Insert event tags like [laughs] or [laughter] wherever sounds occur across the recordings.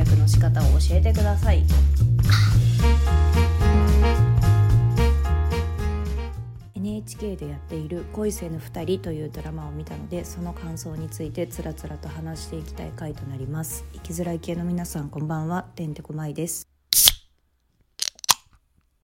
略の仕方を教えてください。NHK でやっている「恋せぬ二人」というドラマを見たのでその感想についてつらつらと話していきたい回となります。生きづらい系の皆さんこんばんは。てんてこまいです。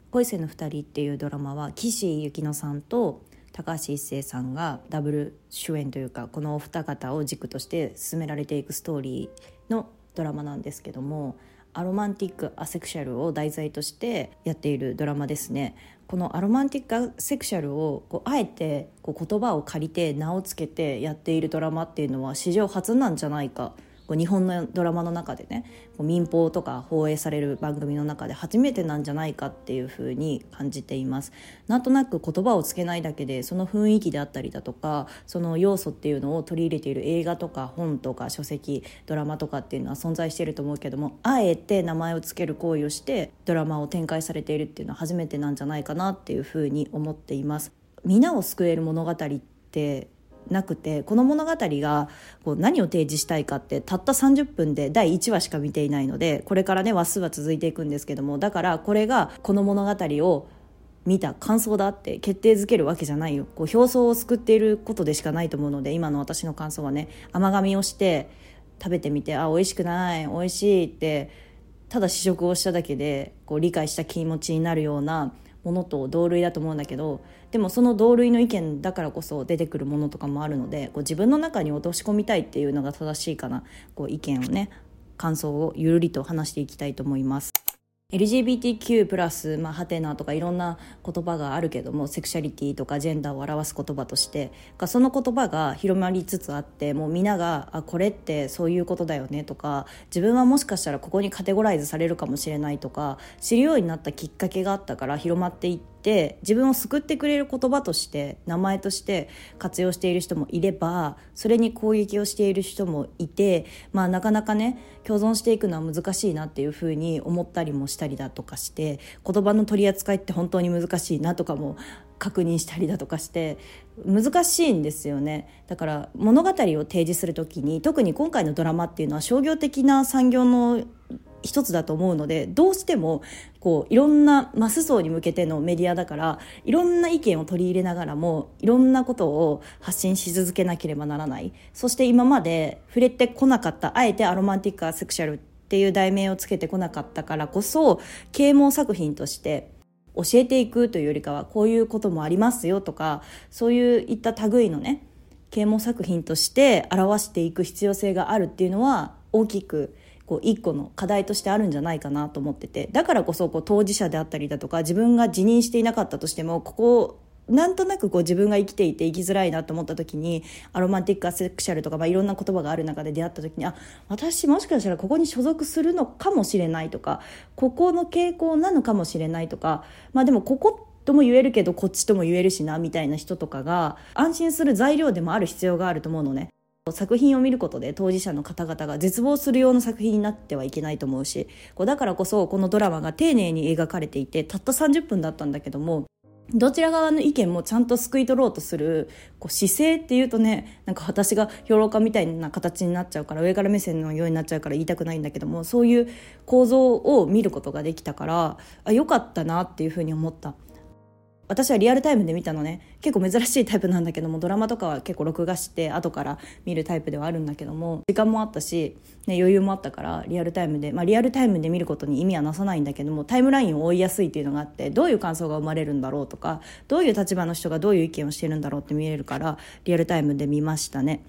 恋せぬ二人っていうドラマは岸井ゆきのさんと高橋一生さんがダブル主演というかこのお二方を軸として進められていくストーリーのドラマなんですけどもアロマンティック・アセクシャルを題材としてやっているドラマですね。このアロマンティック・アセクシャルをこうあえてこう言葉を借りて名を付けてやっているドラマっていうのは史上初なんじゃないかこう日本のドラマの中でねこう民放とか放映される番組の中で初めてなんじゃないかっていうふうに感じています。なんとなく言葉をつけないだけでその雰囲気であったりだとかその要素っていうのを取り入れている映画とか本とか書籍ドラマとかっていうのは存在していると思うけどもあえて名前を付ける行為をしてドラマを展開されているっていうのは初めてなんじゃないかなっていうふうに思っています。皆を救える物語ってなくてこの物語がこう何を提示したいかってたった30分で第1話しか見ていないのでこれからね話数は続いていくんですけどもだからこれがこの物語を見た感想だって決定づけるわけじゃないよ。こう表層を救っていることでしかないと思うので今の私の感想はね甘噛みをして食べてみてあ美味しくない美味しいってただ試食をしただけでこう理解した気持ちになるようなものと同類だと思うんだけどでもその同類の意見だからこそ出てくるものとかもあるのでこう自分の中に落とし込みたいっていうのが正しいかなこう意見をね感想をゆるりと話していきたいと思います。LGBTQ プラス、まあ、ハテナとかいろんな言葉があるけどもセクシャリティとかジェンダーを表す言葉としてその言葉が広まりつつあってもう皆があこれってそういうことだよねとか自分はもしかしたらここにカテゴライズされるかもしれないとか知るようになったきっかけがあったから広まっていってって自分を救ってくれる言葉として名前として活用している人もいればそれに攻撃をしている人もいて、まあ、なかなかね共存していくのは難しいなっていうふうに思ったりもしたりだとかして言葉の取り扱いって本当に難しいなとかも確認したりだとかして難しいんですよね。だから物語を提示する時に特に今回のドラマっていうのは商業的な産業の一つだと思うのでどうしてもこういろんなマス層に向けてのメディアだからいろんな意見を取り入れながらもいろんなことを発信し続けなければならない。そして今まで触れてこなかったあえてアロマンティック・アセクシャルっていう題名をつけてこなかったからこそ啓蒙作品として教えていくというよりかはこういうこともありますよとかそういういった類のね啓蒙作品として表していく必要性があるっていうのは大きくこう一個の課題としてあるんじゃないかなと思っててだからこそこう当事者であったりだとか自分が辞任していなかったとしてもここなんとなくこう自分が生きていて生きづらいなと思った時にアロマンティックアセクシャルとか、まあ、いろんな言葉がある中で出会った時にあ私もしかしたらここに所属するのかもしれないとかここの傾向なのかもしれないとかまあでもこことも言えるけどこっちとも言えるしなみたいな人とかが安心する材料でもある必要があると思うのね。作品を見ることで当事者の方々が絶望するような作品になってはいけないと思うしだからこそこのドラマが丁寧に描かれていてたった30分だったんだけどもどちら側の意見もちゃんと救い取ろうとするこう姿勢っていうとねなんか私が評論家みたいな形になっちゃうから上から目線のようになっちゃうから言いたくないんだけどもそういう構造を見ることができたからあよかったなっていうふうに思った。私はリアルタイムで見たのね結構珍しいタイプなんだけどもドラマとかは結構録画して後から見るタイプではあるんだけども時間もあったし、ね、余裕もあったからリアルタイムで、まあ、リアルタイムで見ることに意味はなさないんだけどもタイムラインを追いやすいっていうのがあってどういう感想が生まれるんだろうとかどういう立場の人がどういう意見をしてるんだろうって見えるからリアルタイムで見ましたね。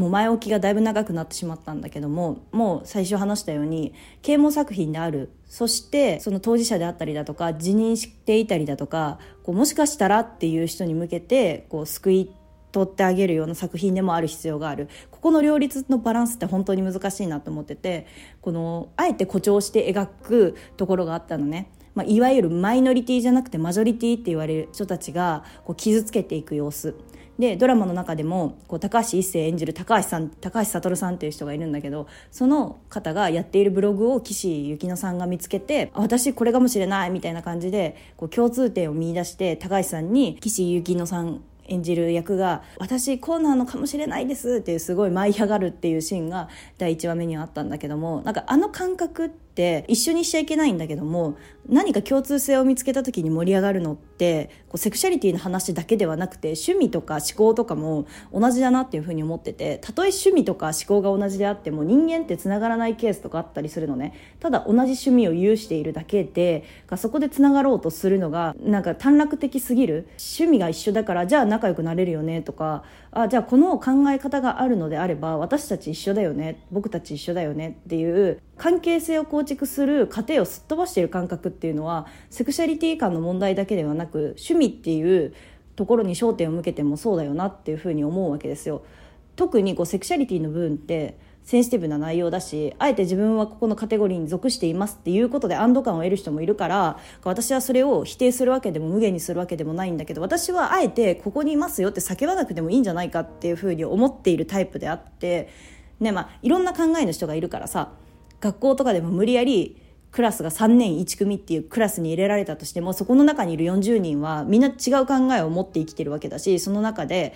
もう前置きがだいぶ長くなってしまったんだけどももう最初話したように啓蒙作品である。そしてその当事者であったりだとか辞任していたりだとかこうもしかしたらっていう人に向けてこう救い取ってあげるような作品でもある必要がある。ここの両立のバランスって本当に難しいなと思っててこのあえて誇張して描くところがあったのね。まあ、いわゆるマイノリティじゃなくてマジョリティって言われる人たちがこう傷つけていく様子。でドラマの中でもこう高橋一生演じる高橋さん高橋悟さんっていう人がいるんだけどその方がやっているブログを岸由紀乃さんが見つけて私これかもしれないみたいな感じでこう共通点を見出して高橋さんに岸由紀乃さん演じる役が「私こうなのかもしれないです」っていうすごい舞い上がるっていうシーンが第1話目にはあったんだけどもなんかあの感覚って一緒にしちゃいけないんだけども何か共通性を見つけた時に盛り上がるのってこうセクシャリティの話だけではなくて趣味とか思考とかも同じだなっていうふうに思っててたとえ趣味とか思考が同じであっても人間ってつながらないケースとかあったりするのね。ただ同じ趣味を有しているだけでそこでつながろうとするのがなんか短絡的すぎる。趣味が一緒だからじゃあ仲良くなれるよねとかあじゃあこの考え方があるのであれば私たち一緒だよね僕たち一緒だよねっていう関係性を構築する過程をすっ飛ばしている感覚っていうのはセクシャリティ感の問題だけではなく趣味っていうところに焦点を向けてもそうだよなっていうふうに思うわけですよ。特にこうセクシャリティの部分ってセンシティブな内容だしあえて自分はここのカテゴリーに属していますっていうことで安堵感を得る人もいるから私はそれを否定するわけでも無限にするわけでもないんだけど私はあえてここにいますよって叫ばなくてもいいんじゃないかっていうふうに思っているタイプであってねまあいろんな考えの人がいるからさ学校とかでも無理やりクラスが3年1組っていうクラスに入れられたとしてもそこの中にいる40人はみんな違う考えを持って生きてるわけだしその中で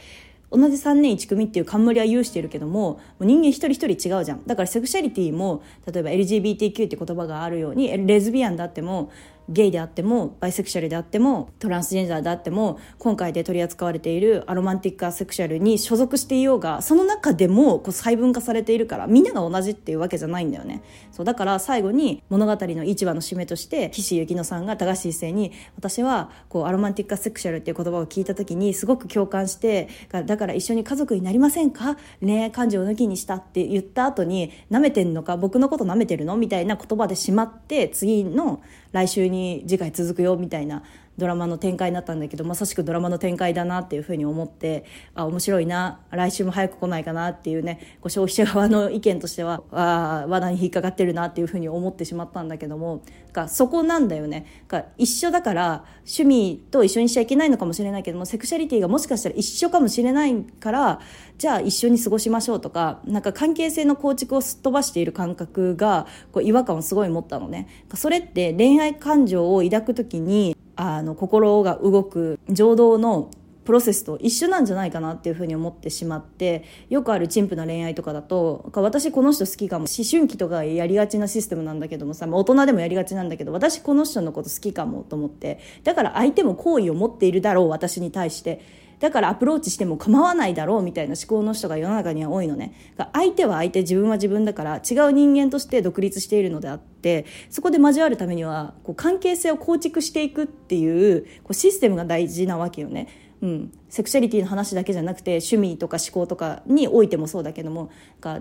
同じ3年1組っていう冠は有してるけども人間一人一人違うじゃん。だからセクシャリティも例えば LGBTQ って言葉があるようにレズビアンだってもゲイであってもバイセクシャルであってもトランスジェンダーであっても今回で取り扱われているアロマンティックアセクシャルに所属していようがその中でもこう細分化されているからみんなが同じっていうわけじゃないんだよね。そうだから最後に物語の1話の締めとして岸由紀乃さんが高橋一生に私はこうアロマンティックアセクシャルっていう言葉を聞いた時にすごく共感してだから一緒に家族になりませんか？恋愛感情を抜きにしたって言った後に舐めてんのか？僕のこと舐めてるの？みたいな言葉でしまって次の来週に次回続くよみたいなドラマの展開になったんだけどまさしくドラマの展開だなっていうふうに思ってあ面白いな来週も早く来ないかなっていうねこう消費者側の意見としてはあ罠に引っかかってるなっていうふうに思ってしまったんだけどもがそこなんだよね。が一緒だから趣味と一緒にしちゃいけないのかもしれないけどもセクシャリティがもしかしたら一緒かもしれないからじゃあ一緒に過ごしましょうとかなんか関係性の構築をすっ飛ばしている感覚がこう違和感をすごい持ったのね。それって恋愛感情を抱く時にあの心が動く情動のプロセスと一緒なんじゃないかなっていうふうに思ってしまってよくある陳腐な恋愛とかだと私この人好きかも思春期とかやりがちなシステムなんだけどもさ大人でもやりがちなんだけど私この人のこと好きかもと思ってだから相手も好意を持っているだろう私に対して。だからアプローチしても構わないだろうみたいな思考の人が世の中には多いのね。相手は相手自分は自分だから違う人間として独立しているのであってそこで交わるためにはこう関係性を構築していくっていうこうシステムが大事なわけよね。うん、セクシャリティの話だけじゃなくて趣味とか思考とかにおいてもそうだけども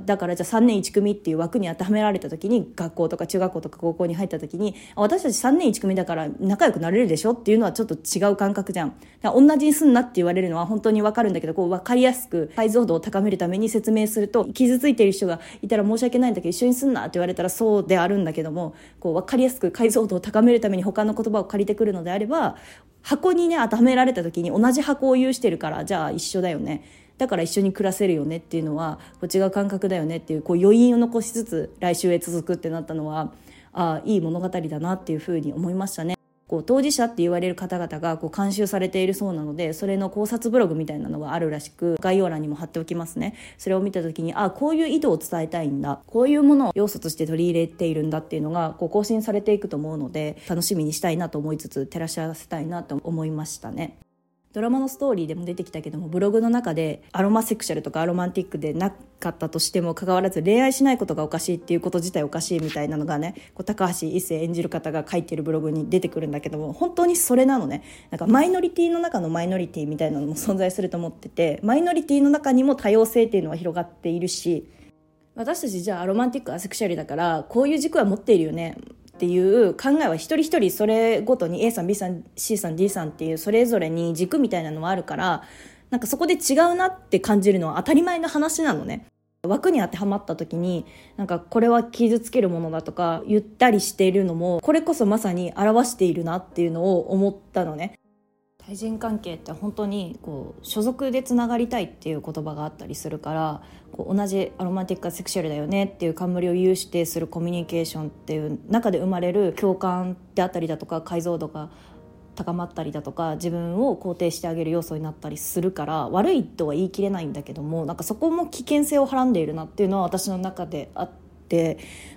だからじゃあ3年1組っていう枠に当てはめられた時に学校とか中学校とか高校に入った時に私たち3年1組だから仲良くなれるでしょっていうのはちょっと違う感覚じゃん。同じにすんなって言われるのは本当に分かるんだけどこう分かりやすく解像度を高めるために説明すると傷ついている人がいたら申し訳ないんだけど一緒にすんなって言われたらそうであるんだけどもこう分かりやすく解像度を高めるために他の言葉を借りてくるのであれば箱にね当てはめられた時に同じ箱を有しててるからじゃあ一緒だよね。だから一緒に暮らせるよねっていうのはこう違う感覚だよねっていうこう余韻を残しつつ来週へ続くってなったのはあいい物語だなっていうふうに思いましたね。こう当事者って言われる方々がこう監修されているそうなのでそれの考察ブログみたいなのがあるらしく概要欄にも貼っておきますね。それを見た時にあこういう意図を伝えたいんだ。こういうものを要素として取り入れているんだっていうのがこう更新されていくと思うので楽しみにしたいなと思いつつ照らし合わせたいなと思いましたね。ドラマのストーリーでも出てきたけどもブログの中でアロマセクシャルとかアロマンティックでなかったとしてもかかわらず恋愛しないことがおかしいっていうこと自体おかしいみたいなのがねこう高橋一生演じる方が書いてるブログに出てくるんだけども本当にそれなのね。なんかマイノリティの中のマイノリティみたいなのも存在すると思っててマイノリティの中にも多様性っていうのは広がっているし私たちじゃあアロマンティックアセクシャルだからこういう軸は持っているよね。っていう考えは一人一人それごとに A さん B さん C さん D さんっていうそれぞれに軸みたいなのはあるからなんかそこで違うなって感じるのは当たり前の話なのね。枠に当てはまった時になんかこれは傷つけるものだとか言ったりしているのもこれこそまさに表しているなっていうのを思ったのね。対人関係って本当にこう所属でつながりたいっていう言葉があったりするからこう同じアロマンティックセクシャルだよねっていう冠を有してするコミュニケーションっていう中で生まれる共感であったりだとか解像度が高まったりだとか自分を肯定してあげる要素になったりするから悪いとは言い切れないんだけどもなんかそこも危険性をはらんでいるなっていうのは私の中であって。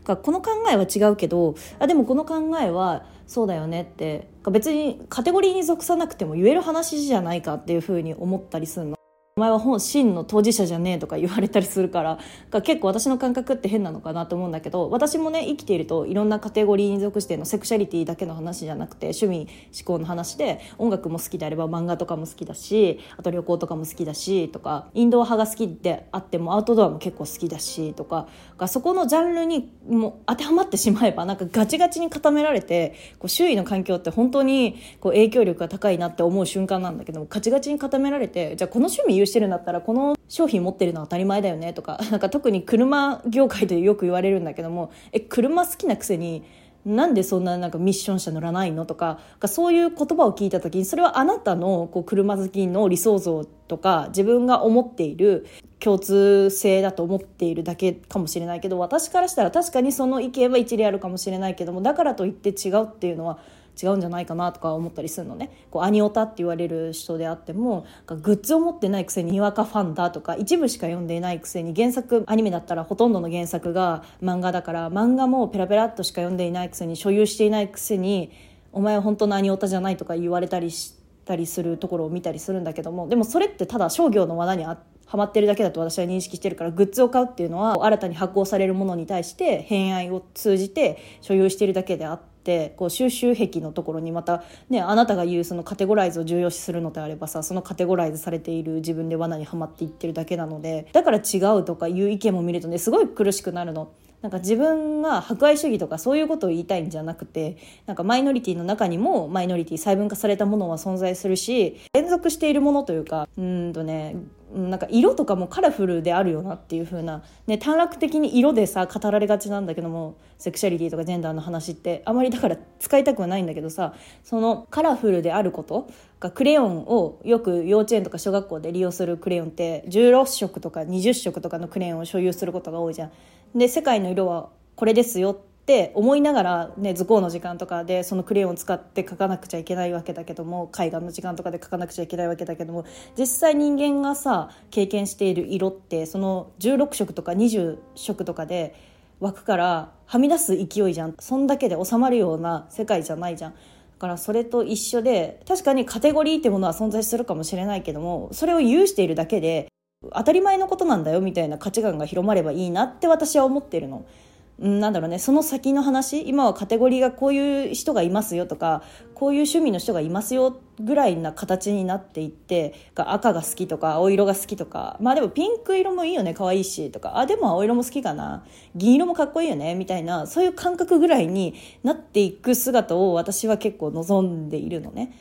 この考えは違うけどあでもこの考えはそうだよねって別にカテゴリーに属さなくても言える話じゃないかっていうふうに思ったりするの。お前は本真の当事者じゃねえとか言われたりするから結構私の感覚って変なのかなと思うんだけど私もね生きているといろんなカテゴリーに属してのセクシャリティだけの話じゃなくて趣味思考の話で音楽も好きであれば漫画とかも好きだしあと旅行とかも好きだしとかインドア派が好きであってもアウトドアも結構好きだしとかそこのジャンルにも当てはまってしまえばなんかガチガチに固められてこう周囲の環境って本当にこう影響力が高いなって思う瞬間なんだけどガチガチに固められてじゃあこの趣味してるんだったらこの商品持ってるのは当たり前だよねとか [laughs] なんか特に車業界でよく言われるんだけどもえ車好きなくせになんでそんななんかミッション車乗らないのとかそういう言葉を聞いた時にそれはあなたのこう車好きの理想像とか自分が思っている共通性だと思っているだけかもしれないけど私からしたら確かにその意見は一理あるかもしれないけどもだからといって違うっていうのは違うんじゃないかなとか思ったりするのねこうアニオタって言われる人であってもグッズを持ってないくせににわかファンだとか一部しか読んでいないくせに原作アニメだったらほとんどの原作が漫画だから漫画もペラペラっとしか読んでいないくせに所有していないくせにお前は本当のアニオタじゃないとか言われたりしたりするところを見たりするんだけどもでもそれってただ商業の罠にはまってるだけだと私は認識してるからグッズを買うっていうのは新たに発行されるものに対して偏愛を通じて所有しているだけであって。ってこう収集癖のところにまた、ね、あなたが言うそのカテゴライズを重要視するのであればさそのカテゴライズされている自分で罠にはまっていってるだけなのでだから違うとかいう意見も見るとねすごい苦しくなるの。なんか自分が博愛主義とかそういうことを言いたいんじゃなくてなんかマイノリティの中にもマイノリティ細分化されたものは存在するし連続しているものというかうんとねなんか色とかもカラフルであるよなっていう風なね短絡的に色でさ語られがちなんだけどもセクシャリティとかジェンダーの話ってあまりだから使いたくはないんだけどさそのカラフルであることがクレヨンをよく幼稚園とか小学校で利用するクレヨンって16色とか20色とかのクレヨンを所有することが多いじゃん。で世界の色はこれですよって思いながら、ね、図工の時間とかでそのクレヨンを使って描かなくちゃいけないわけだけども絵画の時間とかで描かなくちゃいけないわけだけども実際人間がさ経験している色ってその16色とか20色とかで枠からはみ出す勢いじゃんそんだけで収まるような世界じゃないじゃん。だからそれと一緒で確かにカテゴリーってものは存在するかもしれないけどもそれを有しているだけで当たり前のことなんだよみたいな価値観が広まればいいなって私は思ってるの。なんだろうねその先の話今はカテゴリーがこういう人がいますよとかこういう趣味の人がいますよぐらいな形になっていって赤が好きとか青色が好きとかまあでもピンク色もいいよね可愛いしとかあでも青色も好きかな銀色もかっこいいよねみたいなそういう感覚ぐらいになっていく姿を私は結構望んでいるのね。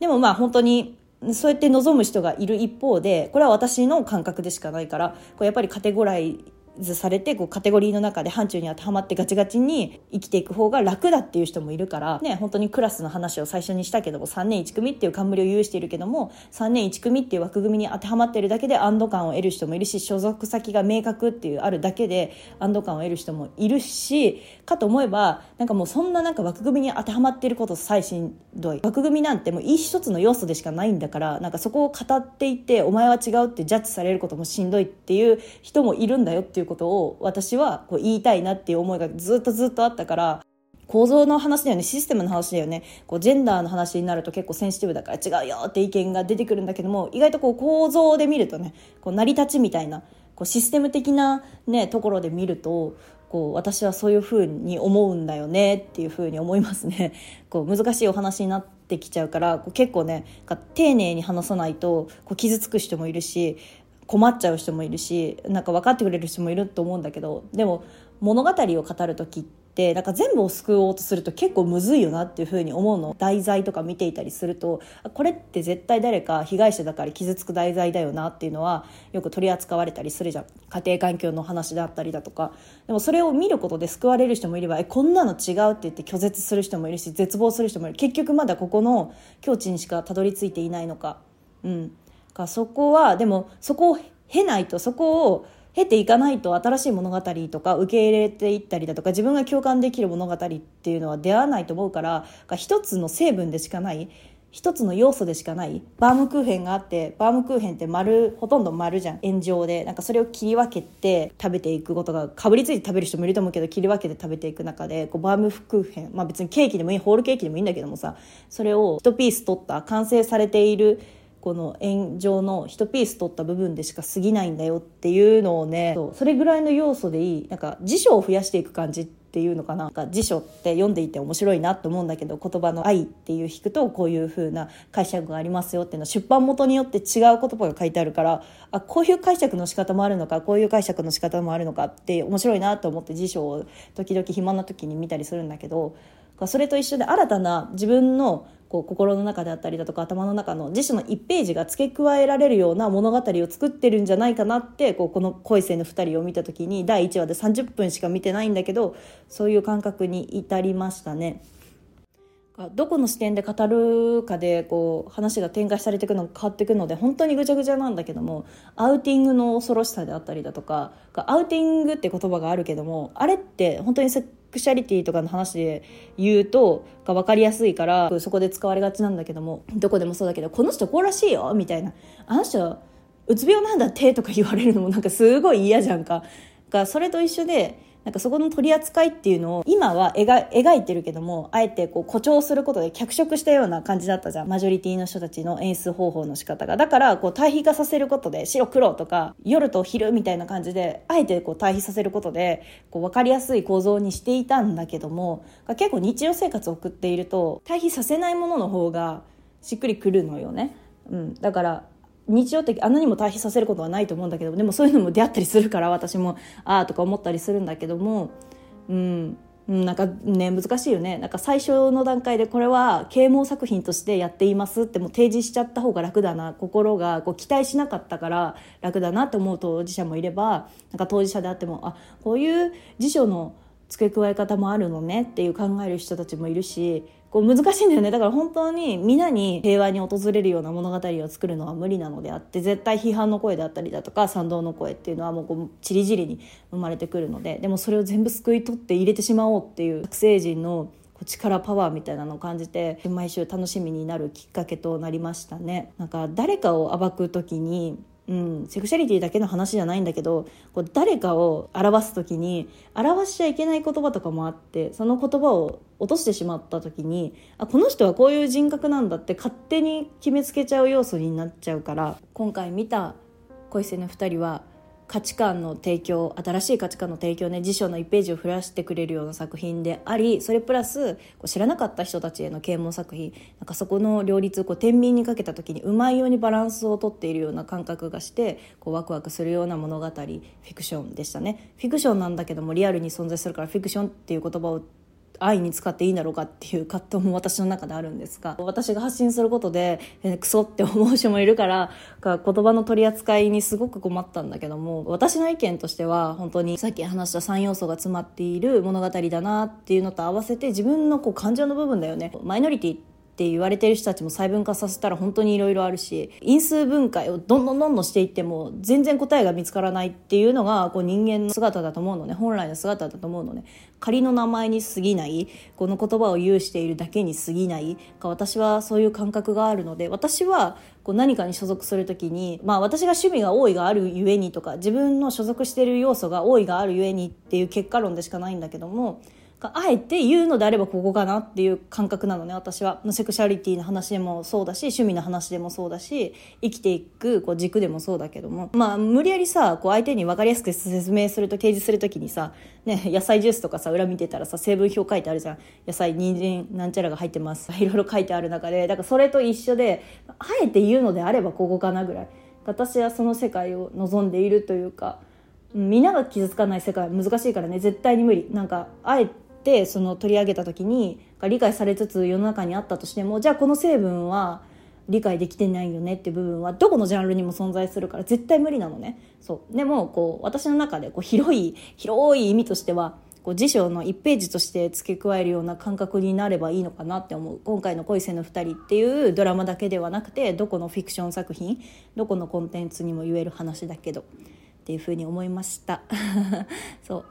でもまあ本当にそうやって望む人がいる一方でこれは私の感覚でしかないからこうやっぱりカテゴライズされてこうカテゴリーの中で範疇に当てはまってガチガチに生きていく方が楽だっていう人もいるからね本当にクラスの話を最初にしたけども3年1組っていう冠を有しているけども3年1組っていう枠組みに当てはまってるだけで安堵感を得る人もいるし所属先が明確っていうあるだけで安堵感を得る人もいるしかと思えばなんかもうそんななんか枠組みに当てはまってること最しんどい。枠組みなんてもう一つの要素でしかないんだからなんかそこを語っていてお前は違うってジャッジされることもしんどいっていう人もいるんだよっていうていうことを私はこう言いたいなっていう思いがずっとずっとあったから構造の話だよねシステムの話だよねこうジェンダーの話になると結構センシティブだから違うよって意見が出てくるんだけども意外とこう構造で見るとねこう成り立ちみたいなこうシステム的な、ね、ところで見るとこう私はそういうふうに思うんだよねっていうふうに思いますね。[laughs] こう難しいお話になってきちゃうからこう結構ね丁寧に話さないとこう傷つく人もいるし困っちゃう人もいるしなんか分かってくれる人もいると思うんだけどでも物語を語る時ってなんか全部を救おうとすると結構むずいよなっていうふうに思うの。題材とか見ていたりするとこれって絶対誰か被害者だから傷つく題材だよなっていうのはよく取り扱われたりするじゃん。家庭環境の話だったりだとか。でもそれを見ることで救われる人もいればえこんなの違うって言って拒絶する人もいるし絶望する人もいる。結局まだここの境地にしかたどり着いていないのか。うん。かそこはでもそこを経ないとそこを経ていかないと新しい物語とか受け入れていったりだとか自分が共感できる物語っていうのは出会わないと思うから一つの成分でしかない一つの要素でしかないバームクーヘンがあってバームクーヘンって丸ほとんど丸じゃん円状で。なんかそれを切り分けて食べていくことがかぶりついて食べる人もいると思うけど切り分けて食べていく中でこうバームクーヘンまあ別にケーキでもいいホールケーキでもいいんだけどもさそれを一ピース取った完成されているこの円状の一ピース取った部分でしか過ぎないんだよっていうのをねそれぐらいの要素でいいなんか辞書を増やしていく感じっていうのかな。なんか辞書って読んでいて面白いなと思うんだけど言葉の「愛」っていう引くとこういう風な解釈がありますよっていうのは出版元によって違う言葉が書いてあるからあこういう解釈の仕方もあるのかこういう解釈の仕方もあるのかって面白いなと思って辞書を時々暇な時に見たりするんだけどそれと一緒で新たな自分のこう心の中であったりだとか頭の中の辞書の1ページが付け加えられるような物語を作ってるんじゃないかなってこうこの恋生の2人を見た時に第1話で30分しか見てないんだけどそういう感覚に至りましたね。どこの視点で語るかでこう話が展開されていくのが変わっていくので本当にぐちゃぐちゃなんだけどもアウティングの恐ろしさであったりだとかアウティングって言葉があるけどもあれって本当にクシャリティとかの話で言うとが分かりやすいからそこで使われがちなんだけどもどこでもそうだけどこの人こうらしいよみたいなあの人うつ病なんだってとか言われるのもなんかすごい嫌じゃんか。がそれと一緒でなんかそこの取り扱いっていうのを今は描いてるけどもあえてこう誇張することで脚色したような感じだったじゃん。マジョリティの人たちの演出方法の仕方が。だからこう対比化させることで白黒とか夜と昼みたいな感じであえてこう対比させることでこう分かりやすい構造にしていたんだけども結構日常生活を送っていると対比させないものの方がしっくりくるのよね。うん、だから日常的あんなにも対比させることはないと思うんだけどでもそういうのも出会ったりするから私もああとか思ったりするんだけどもうんなんかね難しいよね。なんか最初の段階でこれは啓蒙作品としてやっていますっても提示しちゃった方が楽だな。心がこう期待しなかったから楽だなと思う当事者もいればなんか当事者であってもあこういう辞書の付け加え方もあるのねっていう考える人たちもいるしこう難しいんだよねだから本当に皆に平和に訪れるような物語を作るのは無理なのであって絶対批判の声であったりだとか賛同の声っていうのはもうこうちりぢりに生まれてくるのででもそれを全部救い取って入れてしまおうっていう学生人の力パワーみたいなのを感じて毎週楽しみになるきっかけとなりましたね。なんか誰かを暴く時にうん、セクシャリティだけの話じゃないんだけどこう誰かを表す時に表しちゃいけない言葉とかもあってその言葉を落としてしまった時にあこの人はこういう人格なんだって勝手に決めつけちゃう要素になっちゃうから今回見た恋性の2人は価値観の提供新しい価値観の提供ね辞書の1ページを増やしてくれるような作品でありそれプラスこう知らなかった人たちへの啓蒙作品なんかそこの両立こう天秤にかけた時にうまいようにバランスをとっているような感覚がしてこうワクワクするような物語フィクションでしたね。フィクションなんだけどもリアルに存在するからフィクションっていう言葉を愛に使っていいんだろうかっていう葛藤も私の中であるんですが私が発信することで、えー、クソって思う人もいるから言葉の取り扱いにすごく困ったんだけども私の意見としては本当にさっき話した3要素が詰まっている物語だなっていうのと合わせて自分のこう感情の部分だよね。マイノリティって言われてる人たちも細分化させたら本当にいろいろあるし因数分解をどんどんどんどんしていっても全然答えが見つからないっていうのがこう人間の姿だと思うのね。本来の姿だと思うのね。仮の名前に過ぎないこの言葉を有しているだけに過ぎないか私はそういう感覚があるので私はこう何かに所属する時にまあ私が趣味が多いがあるゆえにとか自分の所属してる要素が多いがあるゆえにっていう結果論でしかないんだけどもあえて言うのであればここかなっていう感覚なのね私は。セクシャリティの話でもそうだし趣味の話でもそうだし生きていくこう軸でもそうだけども。まあ無理やりさこう相手に分かりやすく説明すると提示する時にさ、ね、野菜ジュースとかさ裏見てたらさ成分表書いてあるじゃん。野菜人参なんちゃらが入ってます。いろいろ書いてある中でだからそれと一緒であえて言うのであればここかなぐらい。私はその世界を望んでいるというかみんなが傷つかない世界難しいからね。絶対に無理。なんかあえってその取り上げた時に理解されつつ世の中にあったとしてもじゃあこの成分は理解できてないよねって部分はどこのジャンルにも存在するから絶対無理なのね。そう。でもこう私の中でこう広い広い意味としてはこう辞書の1ページとして付け加えるような感覚になればいいのかなって思う。今回の「恋せの2人」っていうドラマだけではなくてどこのフィクション作品どこのコンテンツにも言える話だけどっていうふうに思いました。[laughs] そう。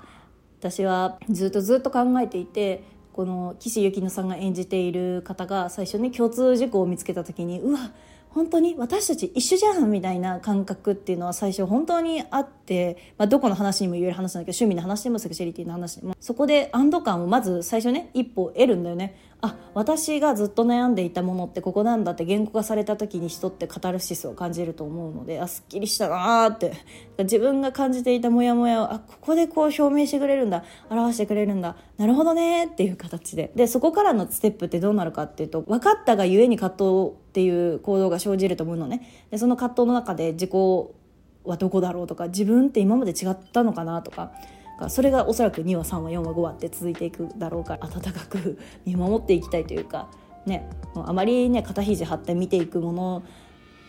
私はずっとずっと考えていてこの岸由紀乃さんが演じている方が最初に共通事項を見つけた時にうわ本当に私たち一緒じゃんみたいな感覚っていうのは最初本当にあって、まあ、どこの話にも言える話なんだけど趣味の話でもセクシュアリティの話でも。そこで安堵感をまず最初ね一歩得るんだよね。あ私がずっと悩んでいたものってここなんだって言語化された時に人ってカタルシスを感じると思うのであすっきりしたなーって。自分が感じていたモヤモヤをあここでこう表明してくれるんだ表してくれるんだなるほどねっていう形で。でそこからのステップってどうなるかっていうと分かったがゆえに葛藤っていう行動が生じると思うのね。でその葛藤の中で自己はどこだろうとか自分って今まで違ったのかなとかそれがおそらく2話3話4話5話って続いていくだろうから温かく見守っていきたいというかねあまりね肩肘張って見ていくもの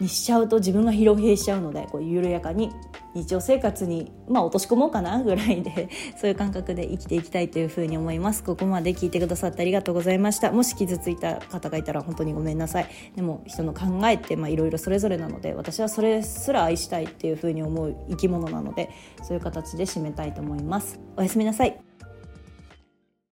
にしちゃうと自分が疲労兵しちゃうのでこう緩やかに日常生活に、まあ、落とし込もうかなぐらいで [laughs] そういう感覚で生きていきたいというふうに思います。ここまで聞いてくださってありがとうございました。もし傷ついた方がいたら本当にごめんなさい。でも人の考えっていろいろそれぞれなので私はそれすら愛したいっていうふうに思う生き物なのでそういう形で締めたいと思います。おやすみなさい。